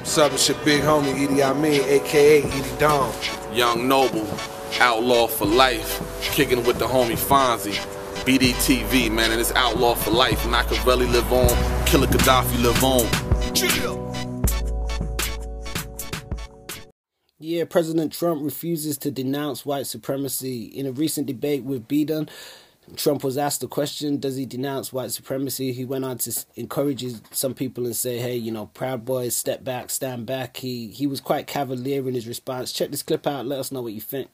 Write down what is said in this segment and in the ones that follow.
What's it's your big homie Edie Amin, aka Edie Dom. Young Noble, outlaw for life, kicking with the homie Fonzie. BDTV, man, and it's outlaw for life. Machiavelli live on, Killer Gaddafi live on. Yeah, President Trump refuses to denounce white supremacy. In a recent debate with Biden, Trump was asked the question, does he denounce white supremacy? He went on to encourage some people and say, hey, you know, Proud Boys, step back, stand back. He, he was quite cavalier in his response. Check this clip out. Let us know what you think.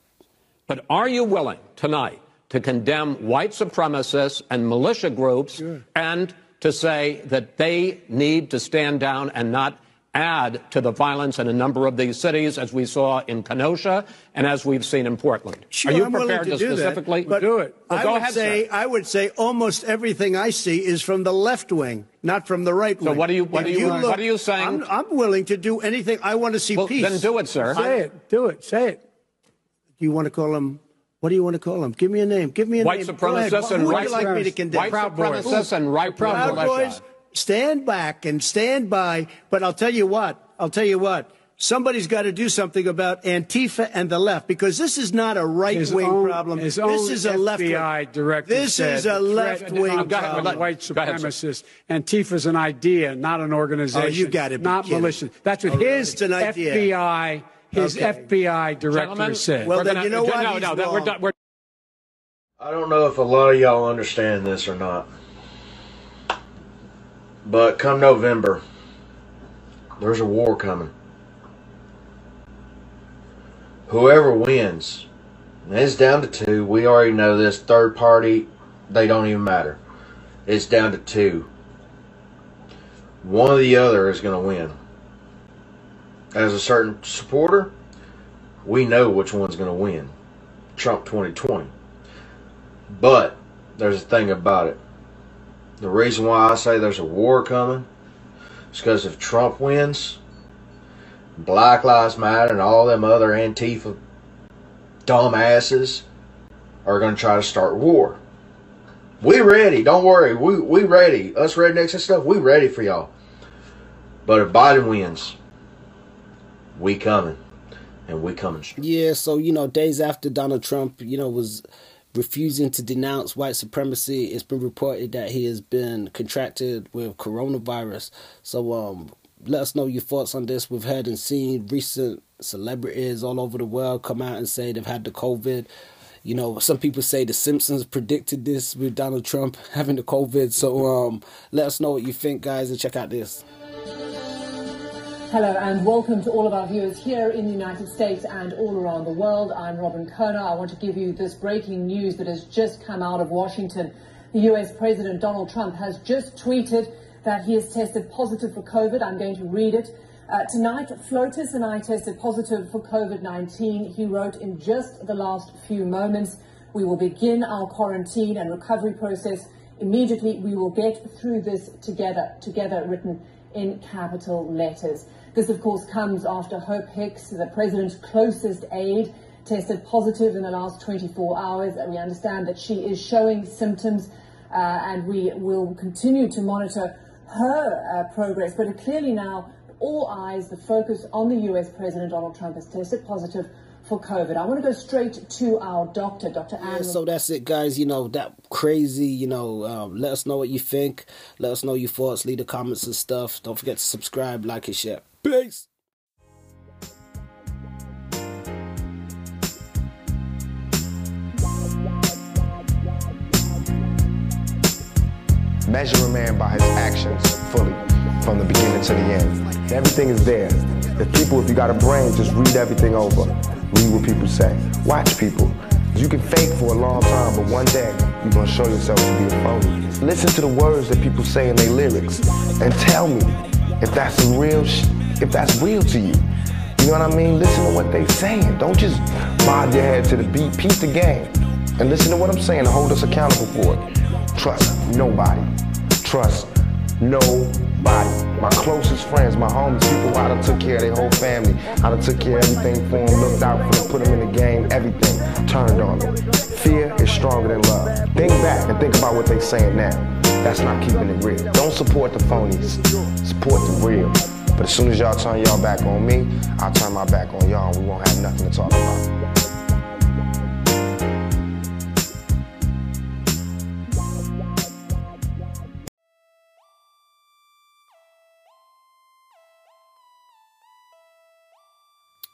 But are you willing tonight to condemn white supremacists and militia groups sure. and to say that they need to stand down and not add to the violence in a number of these cities, as we saw in Kenosha and as we've seen in Portland. Sure, Are you I'm prepared to, to do specifically that, but do it? Well, I would ahead, say sir. I would say almost everything I see is from the left wing, not from the right wing. So what are you what are you, you look, what are you saying? I'm, I'm, willing to do anything. I want to see well, peace. Then do it, sir. Say it. Do it. Say it. Do you want to call him? What do you want to call them? Give me a name. Give me a white name. Supremacists and Who right would you like me to condemn? White Proud supremacists and right Proud Boys. Stand back and stand by. But I'll tell you what. I'll tell you what. Somebody's got to do something about Antifa and the left because this is not a right wing problem. His this is a left FBI director. This is a left wing problem. White supremacist. Antifa is an idea, not an organization. Oh, you got it. Not malicious. That's what oh, his FBI. His okay. FBI director Gentlemen, said. Well, then gonna, you know what? No, no, no, we're done. We're I don't know if a lot of y'all understand this or not. But come November, there's a war coming. Whoever wins, it's down to two. We already know this. Third party, they don't even matter. It's down to two. One or the other is going to win. As a certain supporter, we know which one's going to win. Trump 2020. But there's a thing about it. The reason why I say there's a war coming is because if Trump wins, Black Lives Matter and all them other Antifa dumbasses are going to try to start war. We ready. Don't worry. We we ready. Us rednecks and stuff, we ready for y'all. But if Biden wins, we coming. And we coming. Yeah, so, you know, days after Donald Trump, you know, was refusing to denounce white supremacy. It's been reported that he has been contracted with coronavirus. So, um, let us know your thoughts on this. We've heard and seen recent celebrities all over the world come out and say they've had the COVID. You know, some people say the Simpsons predicted this with Donald Trump having the COVID. So, um, let us know what you think, guys, and check out this. Hello and welcome to all of our viewers here in the United States and all around the world. I'm Robin Kona. I want to give you this breaking news that has just come out of Washington. The US President Donald Trump has just tweeted that he has tested positive for COVID. I'm going to read it. Uh, tonight, Flotus and I tested positive for COVID 19. He wrote in just the last few moments, we will begin our quarantine and recovery process immediately. We will get through this together, together written in capital letters. This, of course, comes after Hope Hicks, the president's closest aide, tested positive in the last 24 hours. We understand that she is showing symptoms, uh, and we will continue to monitor her uh, progress. But clearly now, all eyes, the focus on the US President Donald Trump has tested positive for COVID. I want to go straight to our doctor, Dr. Anne. Yeah, so that's it, guys. You know, that crazy, you know, um, let us know what you think. Let us know your thoughts. Leave the comments and stuff. Don't forget to subscribe, like, and share. Peace. Measure a man by his actions fully, from the beginning to the end. Everything is there. If people, if you got a brain, just read everything over. Read what people say. Watch people. You can fake for a long time, but one day you're gonna show yourself to be a phony. Listen to the words that people say in their lyrics and tell me if that's real if that's real to you. You know what I mean? Listen to what they saying. Don't just bob your head to the beat. Piece the game. And listen to what I'm saying and hold us accountable for it. Trust nobody. Trust nobody. My closest friends, my homies, people I done took care of their whole family. I done took care of everything for them, looked out for them, put them in the game, everything turned on me. Fear is stronger than love. Think back and think about what they saying now. That's not keeping it real. Don't support the phonies. Support the real. But as soon as y'all turn y'all back on me, I'll turn my back on y'all and we won't have nothing to talk about.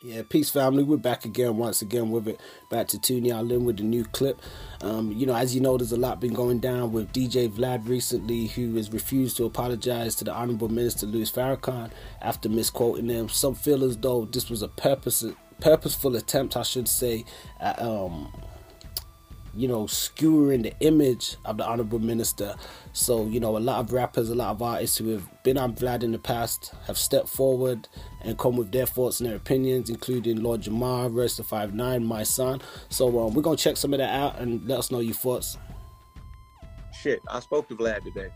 Yeah, peace family. We're back again once again with it. Back to tune y'all in with the new clip. Um, you know, as you know, there's a lot been going down with DJ Vlad recently, who has refused to apologize to the Honorable Minister Louis Farrakhan after misquoting him. Some feel as though this was a purpose, purposeful attempt, I should say, at um, you know, skewering the image of the honorable minister. So, you know, a lot of rappers, a lot of artists who have been on Vlad in the past have stepped forward and come with their thoughts and their opinions, including Lord Jamar, Royce the Five Nine, my son. So, um, we're gonna check some of that out and let us know your thoughts. Shit, I spoke to Vlad today.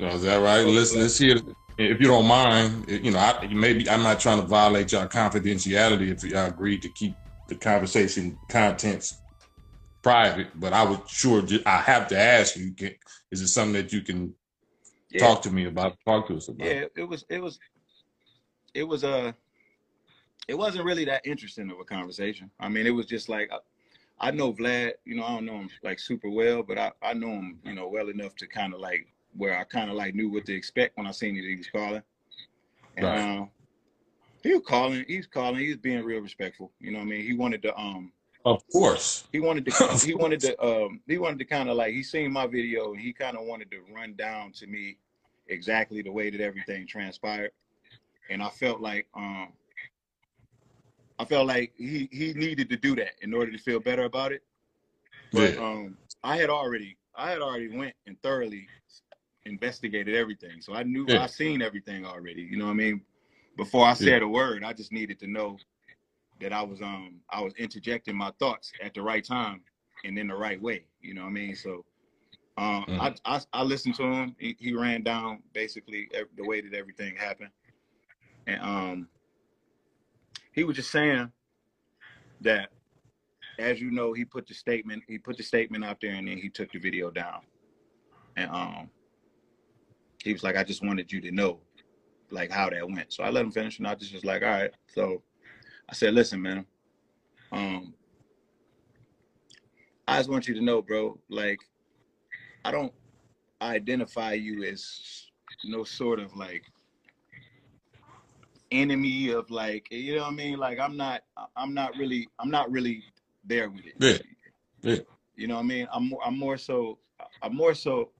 Oh, is that right? Listen, let's hear. If you don't mind, you know, I, maybe I'm not trying to violate your confidentiality if y'all agreed to keep the conversation contents private, but I would sure I have to ask you: can, Is it something that you can yeah. talk to me about? Talk to us about? Yeah, it was. It was. It was a. Uh, it wasn't really that interesting of a conversation. I mean, it was just like I, I know Vlad. You know, I don't know him like super well, but I I know him. You know, well enough to kind of like where I kind of like knew what to expect when I seen that he was calling. And right. um, he was calling. He's calling. He's being real respectful. You know what I mean? He wanted to um of course. He wanted to he wanted to um he wanted to kind of like he seen my video and he kind of wanted to run down to me exactly the way that everything transpired. And I felt like um I felt like he he needed to do that in order to feel better about it. But yeah. um I had already I had already went and thoroughly investigated everything. So I knew yeah. I seen everything already, you know what I mean? Before I said yeah. a word, I just needed to know that I was um I was interjecting my thoughts at the right time and in the right way. You know what I mean? So um mm. I, I, I listened to him. He, he ran down basically the way that everything happened, and um he was just saying that as you know he put the statement he put the statement out there and then he took the video down and um he was like i just wanted you to know like how that went so i let him finish and i just was like all right so I said, listen, man, um, I just want you to know, bro, like, I don't identify you as no sort of like enemy of like, you know what I mean? Like, I'm not, I'm not really, I'm not really there with it. Yeah. Yeah. You know what I mean? I'm more, I'm more so, I'm more so,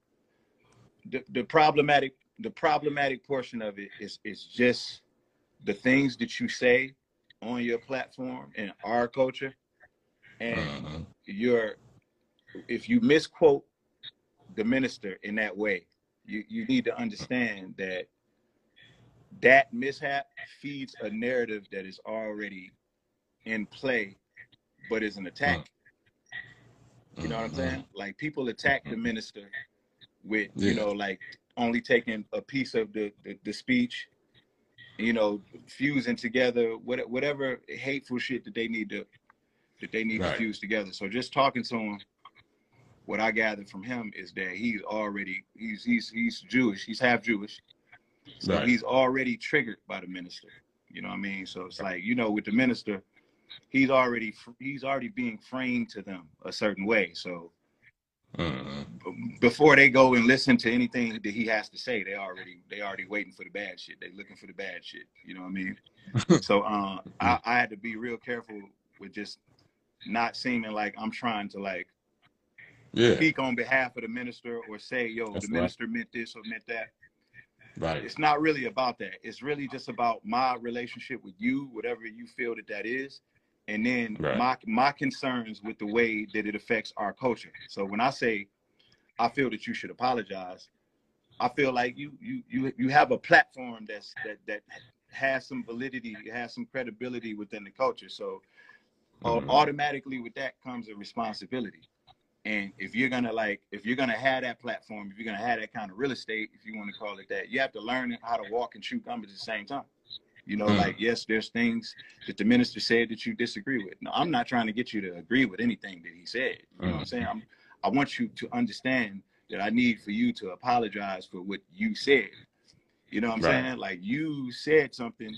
the, the problematic, the problematic portion of it is, is just the things that you say on your platform in our culture, and uh-huh. you're if you misquote the minister in that way, you you need to understand that that mishap feeds a narrative that is already in play, but is an attack. Uh-huh. You know what I'm saying? Like people attack the minister with, yeah. you know, like only taking a piece of the, the, the speech you know, fusing together whatever hateful shit that they need to that they need right. to fuse together. So just talking to him, what I gathered from him is that he's already he's he's he's Jewish. He's half Jewish, so right. he's already triggered by the minister. You know what I mean? So it's like you know with the minister, he's already he's already being framed to them a certain way. So Mm-hmm. Before they go and listen to anything that he has to say, they already they already waiting for the bad shit. They looking for the bad shit. You know what I mean? so uh, I, I had to be real careful with just not seeming like I'm trying to like yeah. speak on behalf of the minister or say, yo, That's the right. minister meant this or meant that. Right. It's not really about that. It's really just about my relationship with you, whatever you feel that that is, and then right. my my concerns with the way that it affects our culture. So when I say I feel that you should apologize, I feel like you you you you have a platform that's that that has some validity, has some credibility within the culture. So mm-hmm. automatically with that comes a responsibility. And if you're gonna like, if you're gonna have that platform, if you're gonna have that kind of real estate, if you want to call it that, you have to learn how to walk and chew gum at the same time. You know, mm. like yes, there's things that the minister said that you disagree with. No, I'm not trying to get you to agree with anything that he said. You mm. know what I'm saying? I'm, I want you to understand that I need for you to apologize for what you said. You know what I'm Right. saying? Like you said something,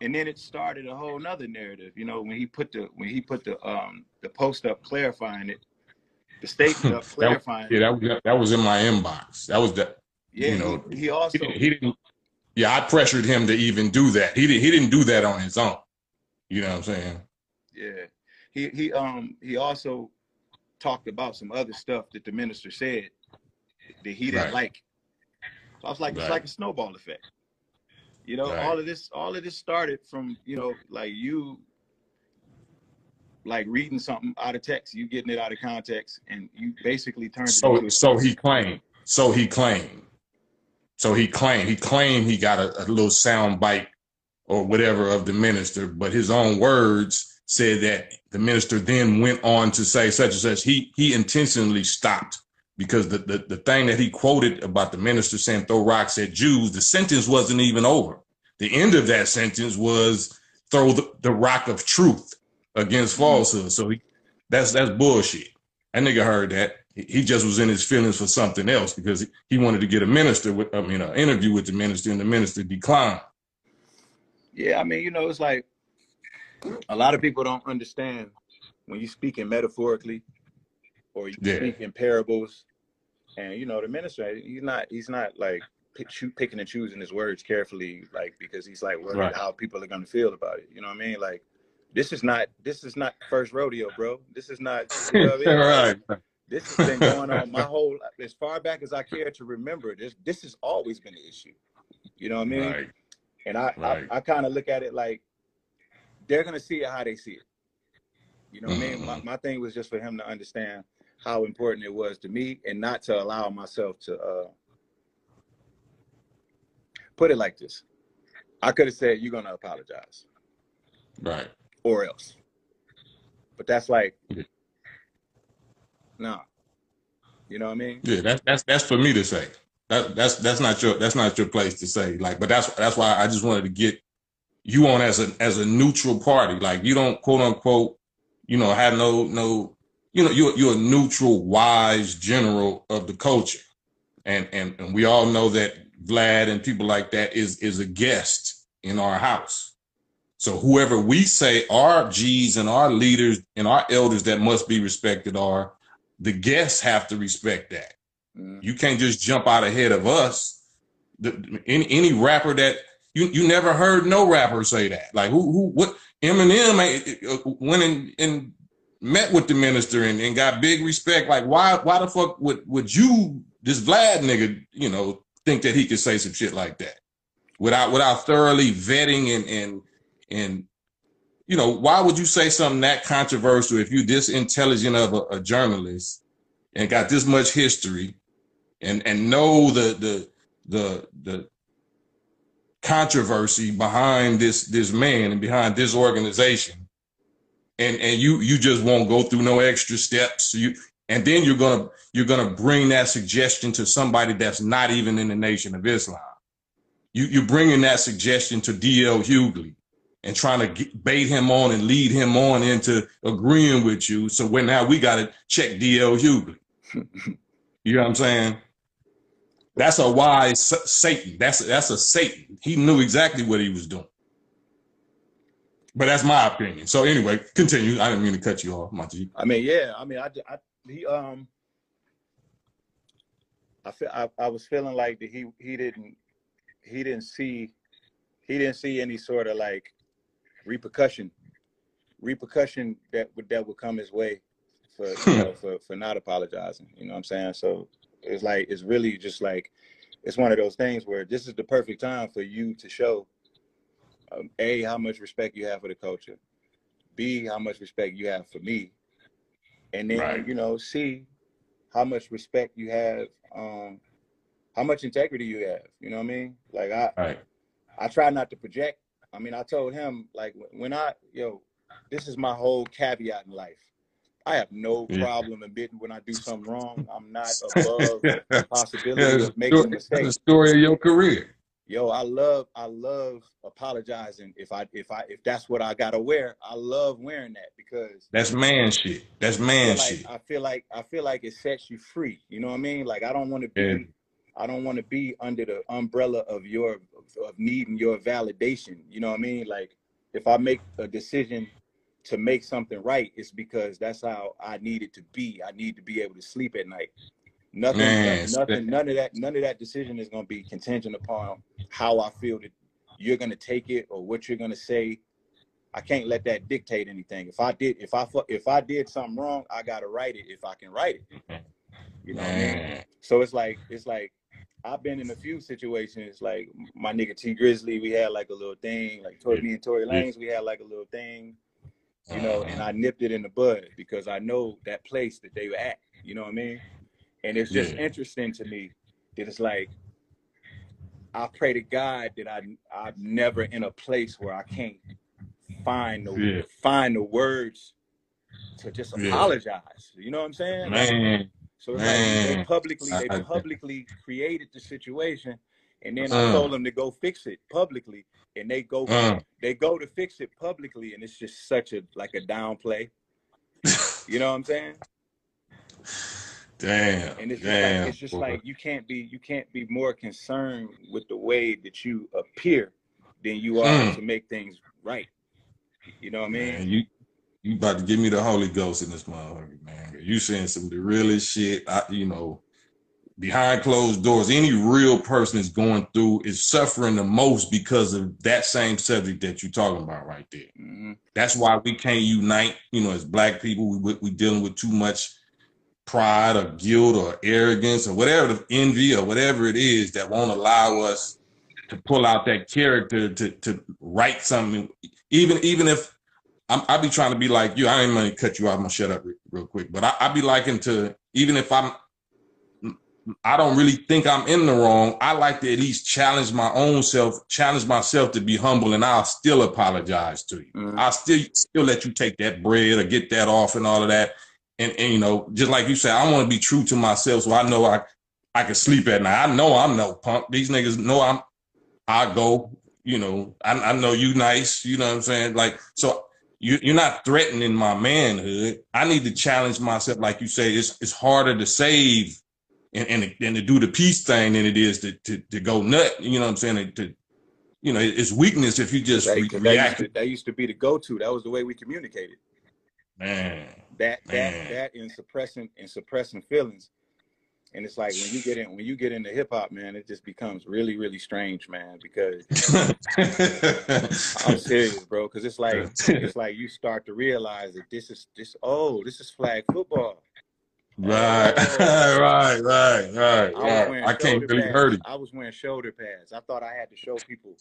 and then it started a whole nother narrative. You know, when he put the when he put the um the post up clarifying it, the statement up That, clarifying yeah, that, was- that was in my inbox. That was the, Yeah, you know, he, he also he, he didn't. Yeah, I pressured him to even do that. He didn't. He didn't do that on his own. You know what I'm saying? Yeah. He he um he also talked about some other stuff that the minister said that he didn't Right. like. So I was like, it's like a snowball effect. You know, Right. all of this all of this started from, you know, like you like reading something out of text, you getting it out of context, and you basically turned it So into a so he claimed. So he claimed. So he claimed. He claimed he got a, a little sound bite or whatever of the minister, but his own words said that the minister then went on to say such and such. He he intentionally stopped because the, the, the thing that he quoted about the minister saying throw rocks at Jews, the sentence wasn't even over. The end of that sentence was throw the, the rock of truth against mm-hmm. falsehood. So he, that's that's bullshit. That nigga heard that. He just was in his feelings for something else because he, wanted to get a minister with I mean an interview with the minister and the minister declined. Yeah, I mean, you know, it's like a lot of people don't understand when you speaking metaphorically or you Yeah. speak in parables. And you know, the minister, he's not he's not like picking and choosing his words carefully, like because he's like worried Right. how people are gonna feel about it. You know what I mean? Like this is not this is not first rodeo, bro. This is not you know I mean? right. This has been going on my whole as far back as I care to remember. This this has always been an issue. You know what I mean? Right. And I Right. I, I kind of look at it like they're gonna see it how they see it. You know what I mean? Mm-hmm. My, my thing was just for him to understand how important it was to me and not to allow myself to uh put it like this. I could have said you're gonna apologize Right. or else. But that's like No. You know what I mean? Yeah, that's that's that's for me to say. That that's that's not your that's not your place to say. Like, but that's that's why I just wanted to get you on as a as a neutral party. Like you don't quote unquote, you know, have no no you know, you're you're a neutral, wise general of the culture. And and and we all know that Vlad and people like that is is a guest in our house. So whoever we say our G's and our leaders and our elders that must be respected are the guests have to respect that. Mhm. You can't just jump out ahead of us. The, any any rapper that you you never heard no rapper say that. Like who who what Eminem uh, went and, and met with the minister and, and got big respect. Like why why the fuck would would you this Vlad nigga you know think that he could say some shit like that without without thoroughly vetting and and and you know why would you say something that controversial if you this intelligent of a, a journalist and got this much history and and know the the the the controversy behind this this man and behind this organization? And and you you just won't go through no extra steps. You and then you're gonna you're gonna bring that suggestion to somebody that's not even in the nation of islam. You you're bringing that suggestion to dl hughley and trying to get, bait him on and lead him on into agreeing with you so when now we got to check dl hughley you know what i'm saying that's a wise sa- Satan. That's that's a Satan. He knew exactly what he was doing. But that's my opinion. So anyway, continue. I didn't mean to cut you off, my G. I mean, yeah. I mean, I, I he um, I feel I, I was feeling like that he he didn't he didn't see he didn't see any sort of like repercussion repercussion that would that would come his way for you know, for for not apologizing. You know what I'm saying? So it's like it's really just like it's one of those things where this is the perfect time for you to show um, a how much respect you have for the culture, b how much respect you have for me, and then Right. you know c how much respect you have, um, how much integrity you have. You know what I mean? Like I Right. I try not to project. I mean, I told him like when- I yo, this is my whole caveat in life. I have no problem admitting when I do something wrong. I'm not above the possibility Yeah, of making a the- the story of your career. Yo, I love I love apologizing if I if I if that's what I gotta wear. I love wearing that because That's man shit. That's I man shit. I feel like I feel like it sets you free. You know what I mean? Like I don't want to be Yeah. I don't want to be under the umbrella of your of needing your validation. You know what I mean? Like if I make a decision to make something right, it's because that's how I need it to be. I need to be able to sleep at night. Nothing, Man, nothing, none of that, none of that decision is going to be contingent upon how I feel that you're going to take it or what you're going to say. I can't let that dictate anything. If I did, if I if I did something wrong, I gotta write it. If I can write it, you know what I mean. So it's like it's like I've been in a few situations. Like my nigga Tee Grizzley, we had like a little thing. Like Tory, me and Tory Lanez, we had like a little thing, you know. And uh-huh. I nipped it in the bud because I know that place that they were at. You know what I mean? And it's just Yeah. interesting to me that it's like I pray to God that I I'm never in a place where I can't find the Yeah. find the words to just Yeah. apologize. You know what I'm saying? Man, so it's like they publicly they I- I- publicly created the situation, and then I Uh. told them to go fix it publicly, and they go Uh. they go to fix it publicly, and it's just such a like a downplay. you know what I'm saying? Damn. And it's just damn. like it's just boy. like you can't be you can't be more concerned with the way that you appear than you are Mm. to make things right. You know what I mean? Man, you you about to give me the Holy Ghost in this motherfucker, man. You saying some of the realest shit. I, you know, behind closed doors, any real person is going through is suffering the most because of that same subject that you're talking about right there. Mhm. That's why we can't unite. You know, as black people, we we, we dealing with too much pride or guilt or arrogance or whatever the envy or whatever it is that won't allow us to pull out that character to to write something. Even even if I'm, I be trying to be like you, I ain't gonna cut you off. I'm gonna shut up re- real quick, but I, I be liking to even if I'm I don't really think I'm in the wrong. I like to at least challenge my own self, challenge myself to be humble, and I'll still apologize to you. Mhm. I'll still still let you take that bread or get that off and all of that. And, and you know, just like you said, I want to be true to myself, so I know I I can sleep at night. I know I'm no punk. These niggas know I'm. I go. You know, I, I know you nice. You know what I'm saying? Like so. You, you're not threatening my manhood. I need to challenge myself, like you say. It's it's harder to save and, and, and to do the peace thing than it is to, to, to go nut. You know what I'm saying? To, you know, it's weakness if you just That, re- that, used react. to, that used to be the go-to. That was the way we communicated. Man, That that Man. that and suppressing and suppressing feelings. And it's like when you get in when you get into hip hop, man, it just becomes really really strange, man. Because I'm serious, bro. Because it's like it's like you start to realize that this is this. Oh, this is flag football. right, right, right, right, I right. I can't really pads. hurt it. I was wearing shoulder pads. I thought I had to show people.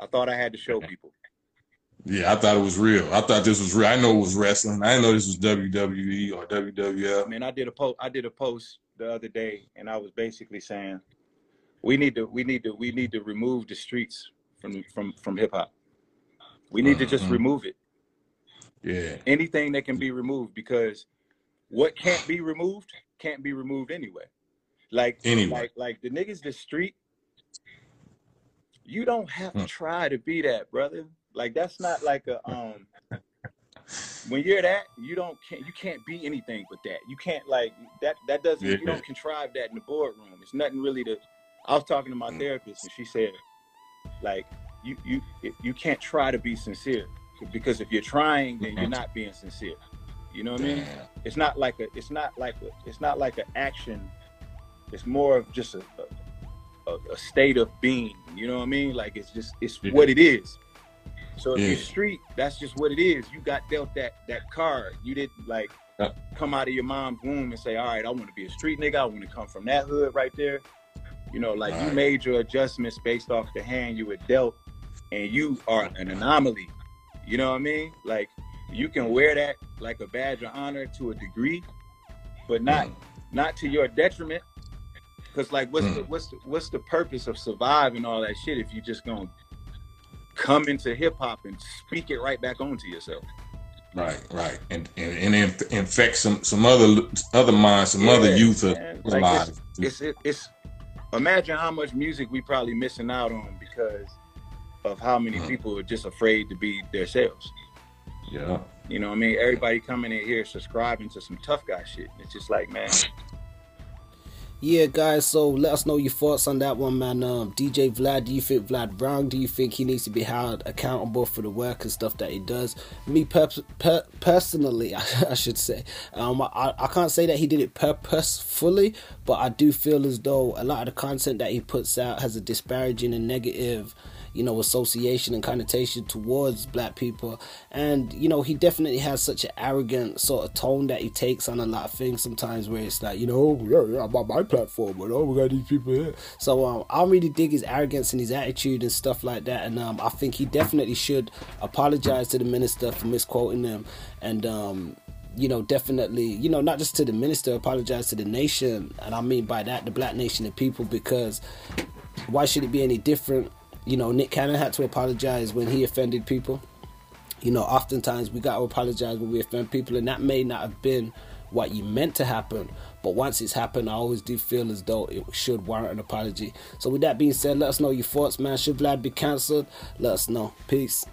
I thought I had to show people. Yeah, I thought it was real. I thought this was real. I know it was wrestling. I didn't know this was WWE or I WWF. mean, I did a post. I did a post the other day, and I was basically saying, we need to, we need to, we need to remove the streets from from from hip hop. We need to just Mhm. remove it. Yeah, Anything that can be removed, because what can't be removed can't be removed anyway. Like, Anyway. like, like the niggas the street. You don't have to Mm. try to be that, brother. Like that's not like a um. When you're that, you don't can't you can't be anything but that. You can't like that. That doesn't you don't contrive that in the boardroom. It's nothing really to. I was talking to my Mm. therapist and she said, like you you you can't try to be sincere because if you're trying, then you're Mhm. not being sincere. You know what I mean? It's not like a it's not like a it's not like an action. It's more of just a a, a, a state of being. You know what I mean? Like it's just it's Yeah. what it is. So if you're street, that's just what it is. You got dealt that that card. You didn't like Yeah. come out of your mom's womb and say, "All right, I want to be a street nigga. I want to come from that hood right there." You know, like you Right. made your adjustments based off the hand you were dealt, and you are an anomaly. You know what I mean? Like you can wear that like a badge of honor to a degree, but not Mm. not to your detriment. Cause like, what's the Mm. what's the, what's the purpose of surviving all that shit if you just gonna come into hip hop and speak it right back onto yourself? Right, right, and and, and inf- infect some some other other minds, some other youth man. of Like, lives. It's it, it's imagine how much music we probably missing out on because of how many Mhm. people are just afraid to be themselves. Yeah, You know what I mean? Everybody coming in here subscribing to some tough guy shit. It's just like, man, Yeah, guys. So let us know your thoughts on that one, man. Um, DJ Vlad, do you think Vlad wrong? Do you think he needs to be held accountable for the work and stuff that he does? Me per- per- personally, I should say, um, I, I can't say that he did it purposefully, but I do feel as though a lot of the content that he puts out has a disparaging and negative you know, association and connotation towards black people. And, you know, he definitely has such an arrogant sort of tone that he takes on a lot of things sometimes where it's like, you know, oh, yeah, yeah, I'm my platform, but oh, we got these people here. So um, I really dig his arrogance and his attitude and stuff like that. And um, I think he definitely should apologize to the minister for misquoting them. And, um, you know, definitely, you know, not just to the minister, apologize to the nation. And I mean by that, the black nation of people, because why should it be any different you know, Nick Cannon had to apologize when he offended people. You know, oftentimes we got to apologize when we offend people, and that may not have been what you meant to happen. But once it's happened, I always do feel as though it should warrant an apology. So, with that being said, let us know your thoughts, man. Should Vlad be cancelled? Let us know. Peace.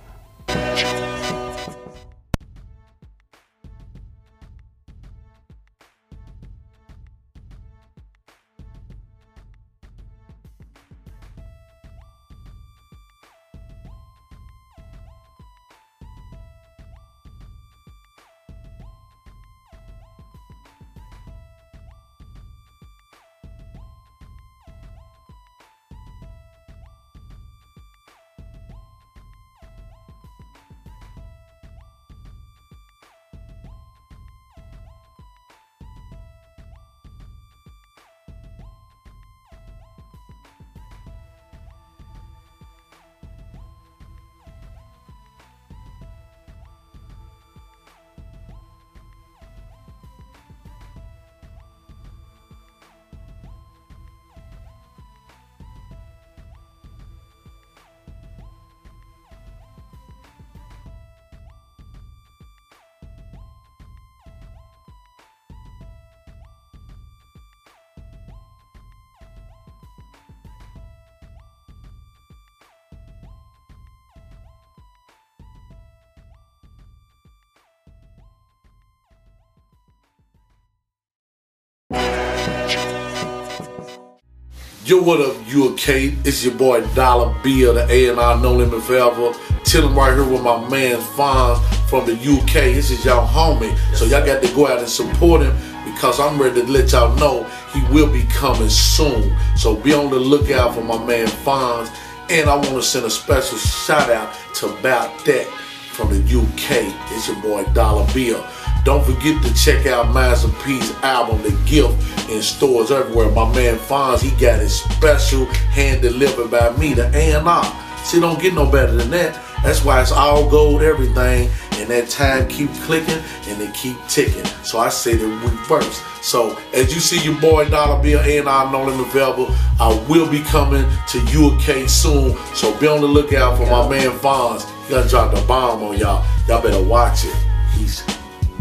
Yo, what up, you a Kate? It's your boy Dollar Bill, the A&R No Limit Forever. Chilling right here with my man Fonz from the UK. This is y'all homie. So y'all got to go out and support him because I'm ready to let y'all know he will be coming soon. So be on the lookout for my man Fonz. And I want to send a special shout out to About That from the UK. It's your boy Dollar Bill. Don't forget to check out Master P's album, The Gift, in stores everywhere. My man Fonz, he got his special hand delivered by me, the A&R. See, don't get no better than that. That's why it's all gold, everything, and that time keep clicking and they keep ticking. So I say that we first. So as you see your boy Dollar Bill A&R No Limit Available, I will be coming to UK soon. So be on the lookout for my man Fonz. He gonna drop the bomb on y'all. Y'all better watch it. He's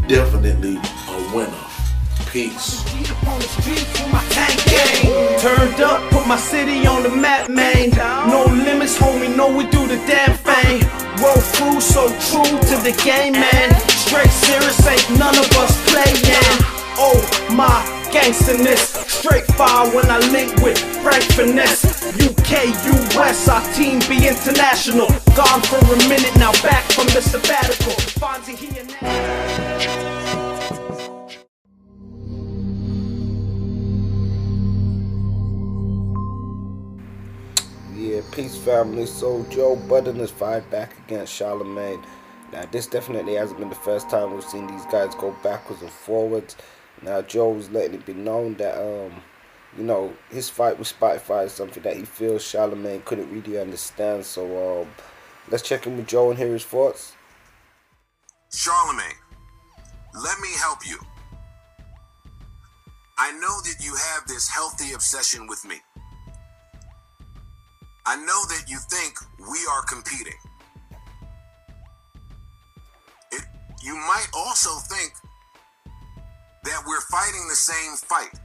definitely a winner. Peace. Turned up, put my city on the map, man. No limits, homie, no, we do the damn thing. Roll through, so true to the game, man. Straight serious, ain't none of us playing. Oh, my gangsterness. Straight fire when I link with Frank Finesse. UK, US, our team be international. Gone for a minute, now back from the sabbatical. Fonzie here now. Peace family. So Joe Budden is fight back against Charlemagne. Now this definitely hasn't been the first time we've seen these guys go backwards and forwards. Now Joe's letting it be known that um, you know, his fight with Spotify is something that he feels Charlemagne couldn't really understand. So um, let's check in with Joe and hear his thoughts. Charlemagne, let me help you. I know that you have this healthy obsession with me. I know that you think we are competing. It, you might also think that we're fighting the same fight.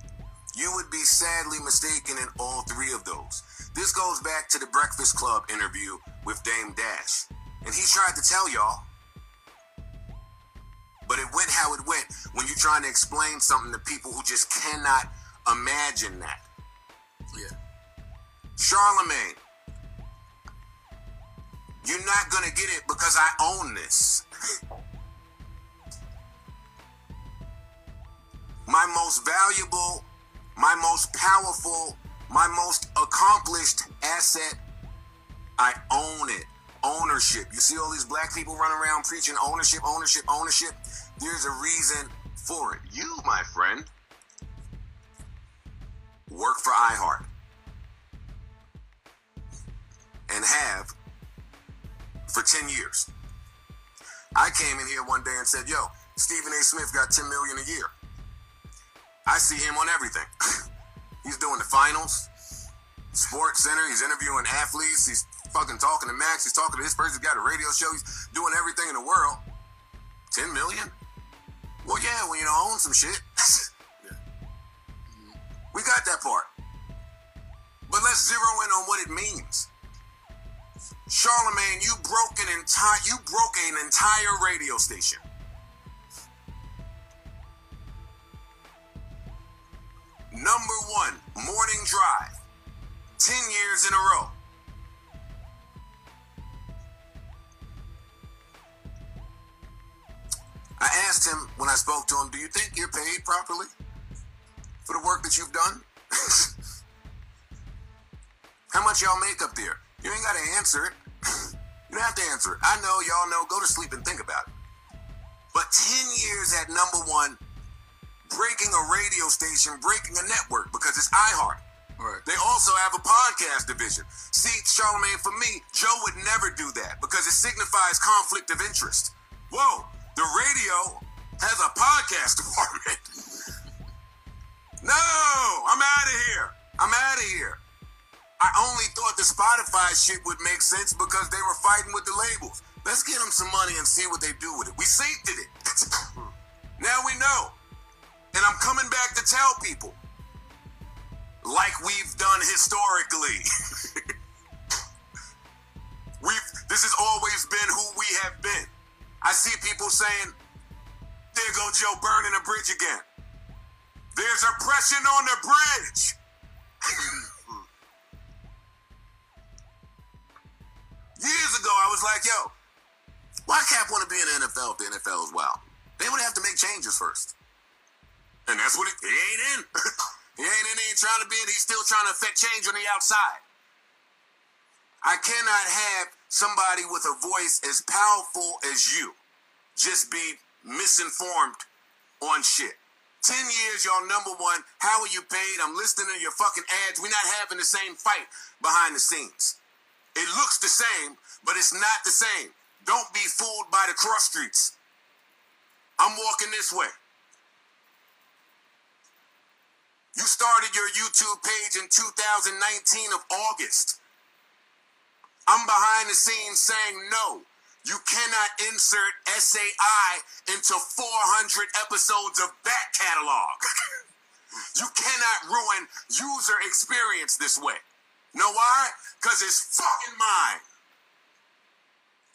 You would be sadly mistaken in all three of those. This goes back to the Breakfast Club interview with Dame Dash. And he tried to tell y'all, but it went how it went when you're trying to explain something to people who just cannot Imagine that. Yeah. Charlemagne, you're not gonna get it because I own this. my most valuable, my most powerful, my most accomplished asset, I own it. Ownership. You see all these black people running around preaching ownership, ownership, ownership. There's a reason for it. You, my friend, work for iHeart and have for 10 years. I came in here one day and said, yo, Stephen A. Smith got 10 million a year. I see him on everything. he's doing the finals, Sports Center, he's interviewing athletes, he's fucking talking to Max, he's talking to this person, he's got a radio show, he's doing everything in the world. 10 million? Well, yeah, when you don't own some shit. we got that part. But let's zero in on what it means. Charlemagne, you broke an entire you broke an entire radio station. Number one, morning drive. 10 years in a row. I asked him when I spoke to him, do you think you're paid properly for the work that you've done? How much y'all make up there? You ain't got to answer it. you don't have to answer it. I know y'all know. Go to sleep and think about it. But 10 years at number one, breaking a radio station, breaking a network because it's iHeart. Right. They also have a podcast division. See, Charlemagne, for me, Joe would never do that because it signifies conflict of interest. Whoa, the radio has a podcast department. no, I'm out of here. I'm out of here. I only thought the Spotify shit would make sense because they were fighting with the labels. Let's get them some money and see what they do with it. We synced it. now we know. And I'm coming back to tell people, like we've done historically. we've this has always been who we have been. I see people saying, there go Joe burning a bridge again. There's oppression on the bridge. Years ago, I was like, yo, why Cap want to be in the NFL if the NFL is wild? They would have to make changes first. And that's what he ain't in. he ain't in, he ain't trying to be in. He's still trying to affect change on the outside. I cannot have somebody with a voice as powerful as you just be misinformed on shit. 10 years, y'all number one. How are you paid? I'm listening to your fucking ads. We're not having the same fight behind the scenes. It looks the same, but it's not the same. Don't be fooled by the cross streets. I'm walking this way. You started your YouTube page in 2019 of August. I'm behind the scenes saying no. You cannot insert SAI into 400 episodes of back catalog. you cannot ruin user experience this way. Know why? Because it's fucking mine.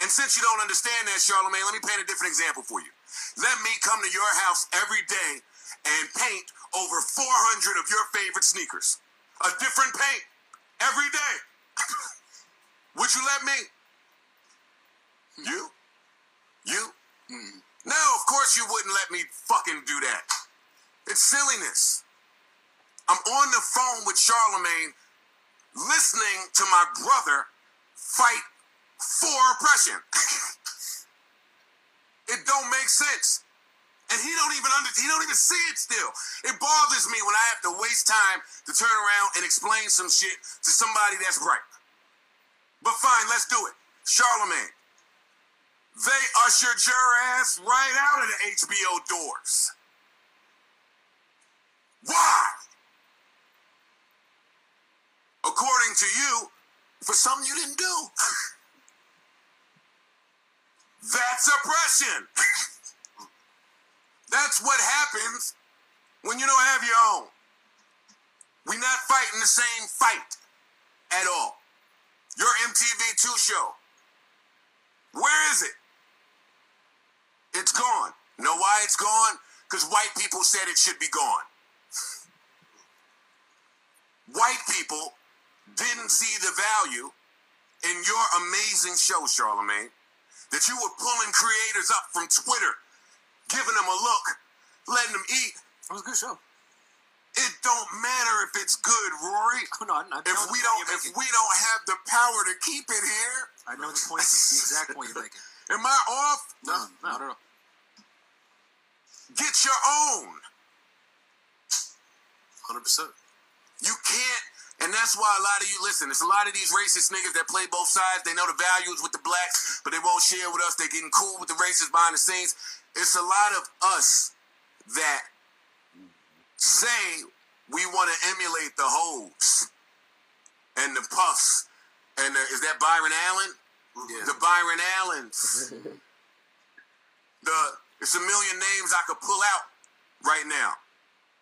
And since you don't understand that, Charlemagne, let me paint a different example for you. Let me come to your house every day and paint over 400 of your favorite sneakers. A different paint every day. Would you let me? You? You? Mm. No, of course you wouldn't let me fucking do that. It's silliness. I'm on the phone with Charlemagne listening to my brother fight for oppression. it don't make sense. And he don't even under, he don't even see it still. It bothers me when I have to waste time to turn around and explain some shit to somebody that's bright. But fine, let's do it. Charlemagne. They ushered your ass right out of the HBO doors. Why? According to you, for something you didn't do. That's oppression. That's what happens when you don't have your own. We're not fighting the same fight at all. Your MTV2 show, where is it? It's gone. Know why it's gone? Because white people said it should be gone. white people didn't see the value in your amazing show, Charlemagne, that you were pulling creators up from Twitter, giving them a look, letting them eat. It was a good show. It don't matter if it's good, Rory. Oh, no, I, I if we don't, if making. we don't have the power to keep it here, I know the point, the exact point you're making. am I off? No, not at all. Get your own. Hundred percent. You can't, and that's why a lot of you listen. It's a lot of these racist niggas that play both sides. They know the values with the blacks, but they won't share with us. They're getting cool with the racists behind the scenes. It's a lot of us that say we want to emulate the Hovs and the puffs and the, is that Byron Allen? The Byron Allens. the it's a million names I could pull out right now,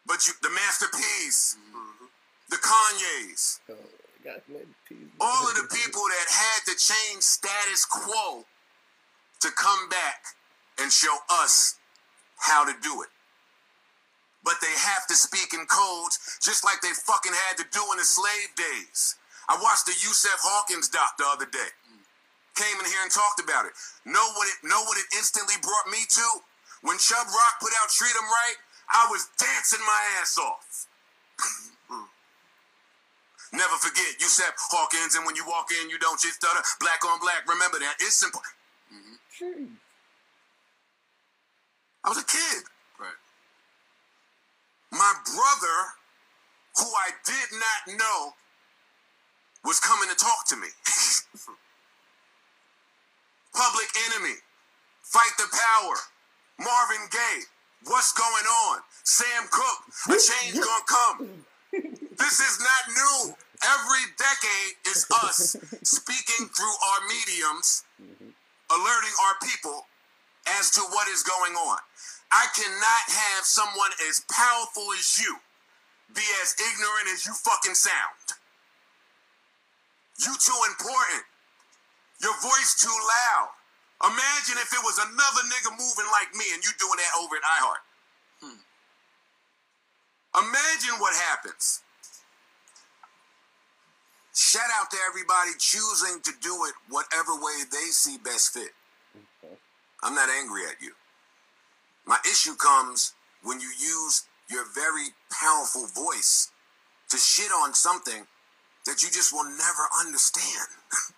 but you the Master P's, mm-hmm. The Kanyes, all of the people that had to change status quo to come back and show us how to do it. But they have to speak in codes just like they fucking had to do in the slave days. I watched the Yusef Hawkins doc the other day. Came in here and talked about it. Know what it know what it instantly brought me to? When Chubb Rock put out Treat 'em Right, I was dancing my ass off. Never forget, you Yusef Hawkins, and when you walk in, you don't just stutter. Black on black, remember that. It's simple. Mm-hmm. I was a kid. Right. My brother, who I did not know, was coming to talk to me. Public enemy, fight the power. Marvin Gaye, what's going on? Sam Cooke, a change gonna come. This is not new. Decade is us speaking through our mediums, mm-hmm. alerting our people as to what is going on. I cannot have someone as powerful as you be as ignorant as you fucking sound. You too important. Your voice too loud. Imagine if it was another nigga moving like me and you doing that over at iHeart. Hmm. Imagine what happens. Shout out to everybody choosing to do it whatever way they see best fit. I'm not angry at you. My issue comes when you use your very powerful voice to shit on something that you just will never understand.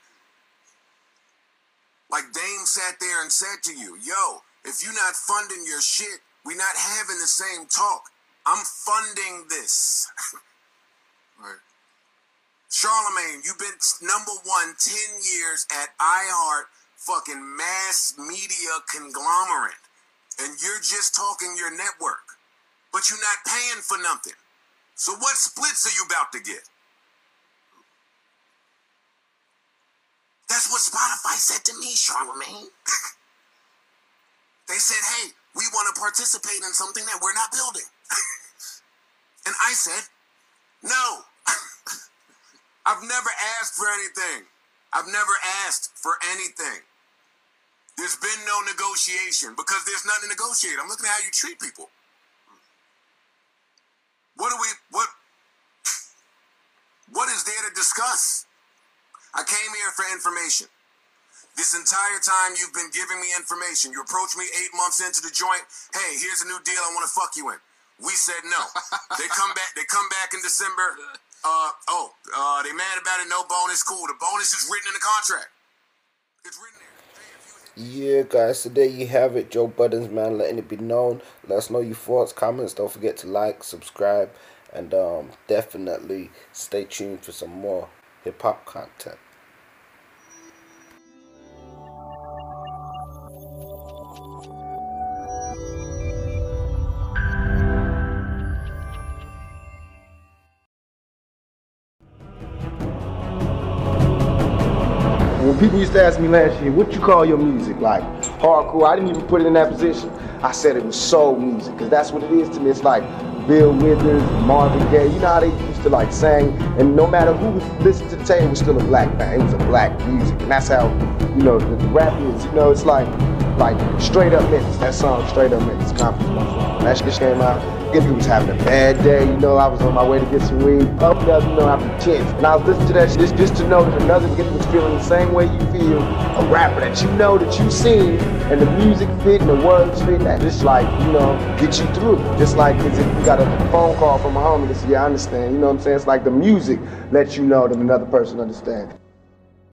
like Dame sat there and said to you, yo, if you're not funding your shit, we're not having the same talk. I'm funding this. Charlamagne, you've been number one 10 years at iHeart fucking mass media conglomerate. And you're just talking your network. But you're not paying for nothing. So what splits are you about to get? That's what Spotify said to me, Charlamagne. they said, hey, we want to participate in something that we're not building. and I said, no. I've never asked for anything. I've never asked for anything. There's been no negotiation because there's nothing to negotiate. I'm looking at how you treat people. What do we what what is there to discuss? I came here for information. This entire time you've been giving me information. You approached me eight months into the joint. Hey, here's a new deal I want to fuck you in. We said no. they come back. They come back in December. Uh oh. Uh, they mad about it. No bonus. Cool. The bonus is written in the contract. It's written there. Yeah, guys, so there you have it. Joe Budden, man, letting it be known. Let us know your thoughts, comments. Don't forget to like, subscribe, and um, definitely stay tuned for some more hip hop content. People used to ask me last year, what you call your music? Like hardcore, I didn't even put it in that position. I said it was soul music, because that's what it is to me. It's like Bill Withers, Marvin Gaye. You know how they used to like sing, and no matter who was listening to the tape, it was still a black band. It was a black music, and that's how, you know, the, rap is. You know, it's like, like straight up Memphis. That song, straight up Memphis, Conference. That shit came out. Skippy was having a bad day, you know, I was on my way to get some weed. Up you know, after tense. And I was listening to that shit just, to know that another nigga was feeling the same way you feel. A rapper that you know that you seen and the music fit and the words fit, that just like, you know, get you through. Just like if you got a phone call from a homie to say, yeah, I understand. You know what I'm saying? It's like the music lets you know that another person understands.